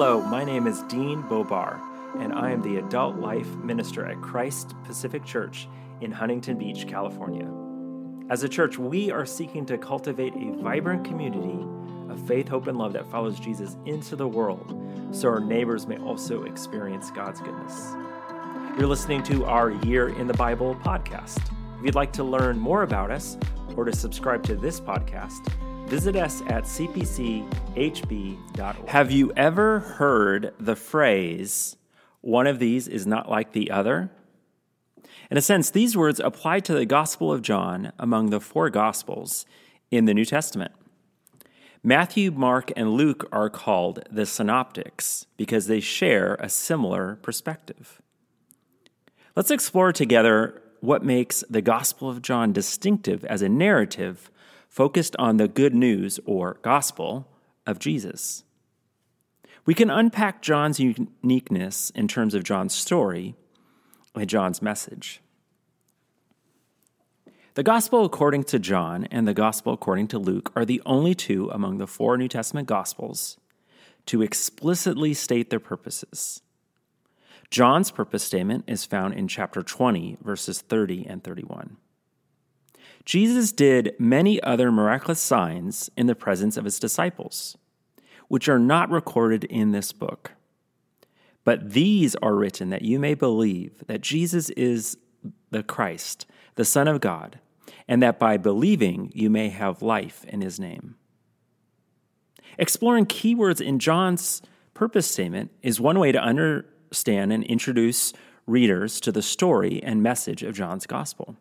Hello, my name is Dean Bobar, and I am the Adult Life Minister at Christ Pacific Church in Huntington Beach, California. As a church, we are seeking to cultivate a vibrant community of faith, hope, and love that follows Jesus into the world so our neighbors may also experience God's goodness. You're listening to our Year in the Bible podcast. If you'd like to learn more about us or to subscribe to this podcast, visit us at cpchb.org. Have you ever heard the phrase, one of these is not like the other? In a sense, these words apply to the Gospel of John among the four Gospels in the New Testament. Matthew, Mark, and Luke are called the synoptics because they share a similar perspective. Let's explore together what makes the Gospel of John distinctive as a narrative focused on the good news or gospel of Jesus. We can unpack John's uniqueness in terms of John's story and John's message. The Gospel according to John and the Gospel according to Luke are the only two among the four New Testament Gospels to explicitly state their purposes. John's purpose statement is found in chapter 20, verses 30 and 31. Jesus did many other miraculous signs in the presence of his disciples, which are not recorded in this book. But these are written that you may believe that Jesus is the Christ, the Son of God, and that by believing you may have life in his name. Exploring keywords in John's purpose statement is one way to understand and introduce readers to the story and message of John's gospel.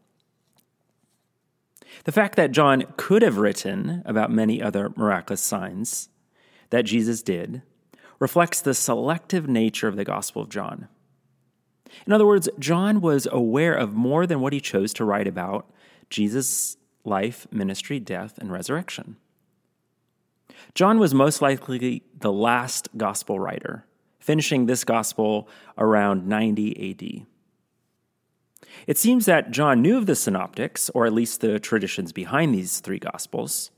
The fact that John could have written about many other miraculous signs that Jesus did reflects the selective nature of the Gospel of John. In other words, John was aware of more than what he chose to write about Jesus' life, ministry, death, and resurrection. John was most likely the last gospel writer, finishing this gospel around 90 AD. It seems that John knew of the synoptics, or at least the traditions behind these three gospels.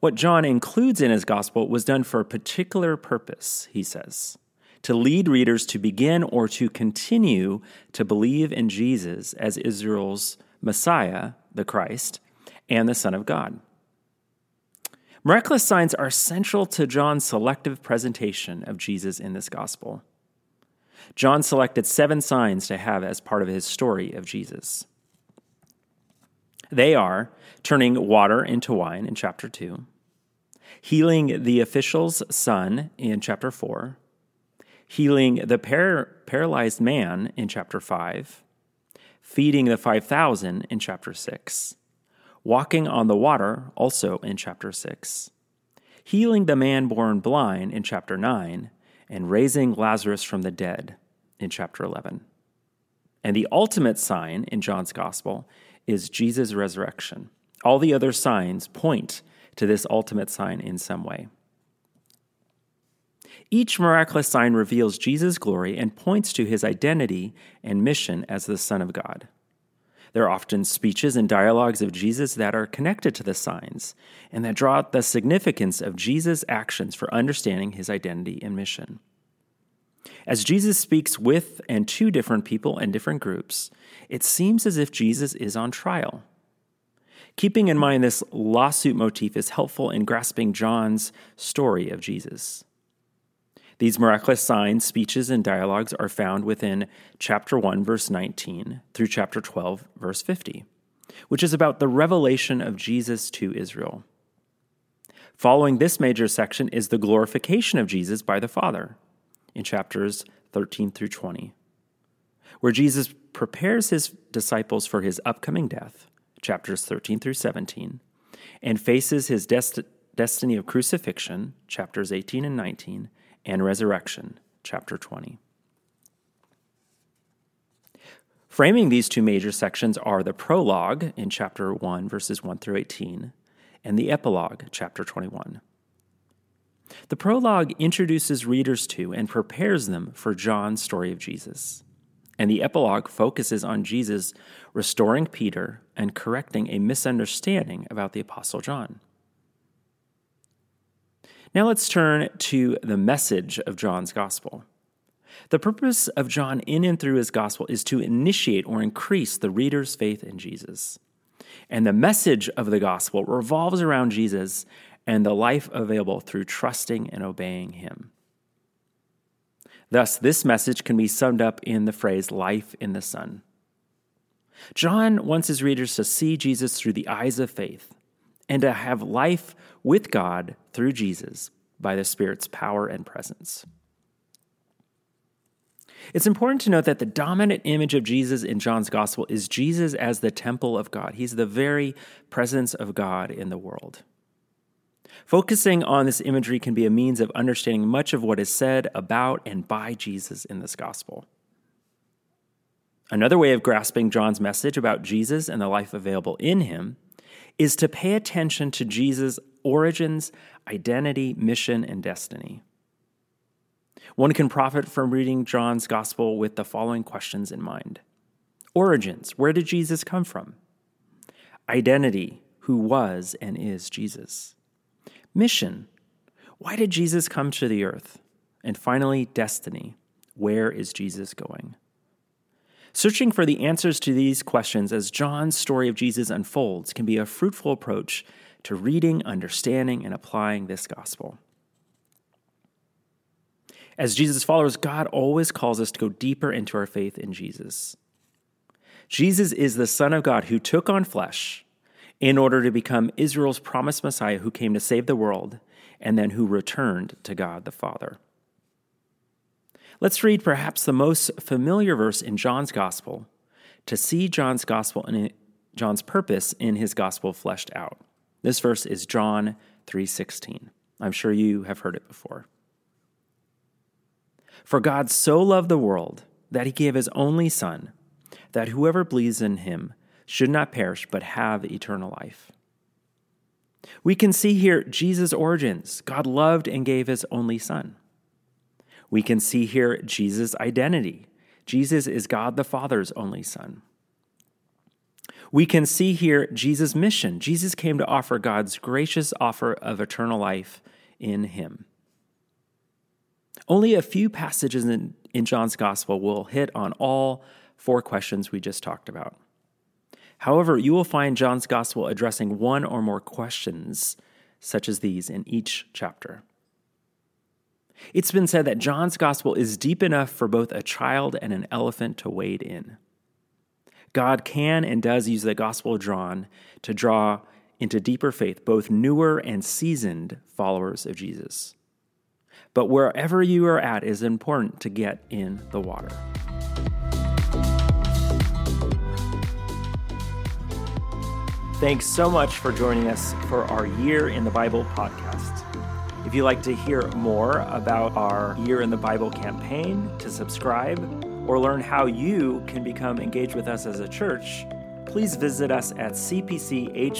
What John includes in his gospel was done for a particular purpose, he says to lead readers to begin or to continue to believe in Jesus as Israel's Messiah, the Christ, and the Son of God. Miraculous signs are central to John's selective presentation of Jesus in this gospel. John selected seven signs to have as part of his story of Jesus. They are turning water into wine in chapter 2, healing the official's son in chapter 4, healing the par- paralyzed man in chapter 5, feeding the 5,000 in chapter 6, walking on the water also in chapter 6, healing the man born blind in chapter 9, and raising Lazarus from the dead in chapter 11. And the ultimate sign in John's gospel is Jesus' resurrection. All the other signs point to this ultimate sign in some way. Each miraculous sign reveals Jesus' glory and points to his identity and mission as the Son of God. There are often speeches and dialogues of Jesus that are connected to the signs and that draw out the significance of Jesus' actions for understanding his identity and mission. As Jesus speaks with and to different people and different groups, it seems as if Jesus is on trial. Keeping in mind this lawsuit motif is helpful in grasping John's story of Jesus. These miraculous signs, speeches, and dialogues are found within chapter 1, verse 19 through chapter 12, verse 50, which is about the revelation of Jesus to Israel. Following this major section is the glorification of Jesus by the Father in chapters 13 through 20, where Jesus prepares his disciples for his upcoming death, chapters 13 through 17, and faces his dest- destiny of crucifixion, chapters 18 and 19, and resurrection, chapter 20. Framing these two major sections are the prologue in chapter 1, verses 1 through 18, and the epilogue, chapter 21. The prologue introduces readers to and prepares them for John's story of Jesus. And the epilogue focuses on Jesus restoring Peter and correcting a misunderstanding about the Apostle John. Now let's turn to the message of John's gospel. The purpose of John in and through his gospel is to initiate or increase the reader's faith in Jesus. And the message of the gospel revolves around Jesus and the life available through trusting and obeying him. Thus, this message can be summed up in the phrase life in the Son. John wants his readers to see Jesus through the eyes of faith and to have life with God through Jesus by the Spirit's power and presence. It's important to note that the dominant image of Jesus in John's gospel is Jesus as the temple of God. He's the very presence of God in the world. Focusing on this imagery can be a means of understanding much of what is said about and by Jesus in this gospel. Another way of grasping John's message about Jesus and the life available in him is to pay attention to Jesus' origins, identity, mission, and destiny. One can profit from reading John's gospel with the following questions in mind Origins, where did Jesus come from? Identity, who was and is Jesus? Mission, why did Jesus come to the earth? And finally, destiny, where is Jesus going? Searching for the answers to these questions as John's story of Jesus unfolds can be a fruitful approach to reading, understanding, and applying this gospel. As Jesus followers, God always calls us to go deeper into our faith in Jesus. Jesus is the Son of God who took on flesh in order to become Israel's promised Messiah who came to save the world and then who returned to God the Father. Let's read perhaps the most familiar verse in John's gospel to see John's gospel and John's purpose in his gospel fleshed out. This verse is John 3:16. I'm sure you have heard it before. For God so loved the world that he gave his only son that whoever believes in him should not perish but have eternal life. We can see here Jesus' origins. God loved and gave his only son. We can see here Jesus' identity. Jesus is God the Father's only Son. We can see here Jesus' mission. Jesus came to offer God's gracious offer of eternal life in him. Only a few passages in, in John's gospel will hit on all four questions we just talked about. However, you will find John's gospel addressing one or more questions, such as these, in each chapter. It's been said that John's gospel is deep enough for both a child and an elephant to wade in. God can and does use the gospel of John to draw into deeper faith both newer and seasoned followers of Jesus. But wherever you are at is important to get in the water. Thanks so much for joining us for our Year in the Bible podcast. If you'd like to hear more about our Year in the Bible campaign, to subscribe, or learn how you can become engaged with us as a church, please visit us at cpchb.org.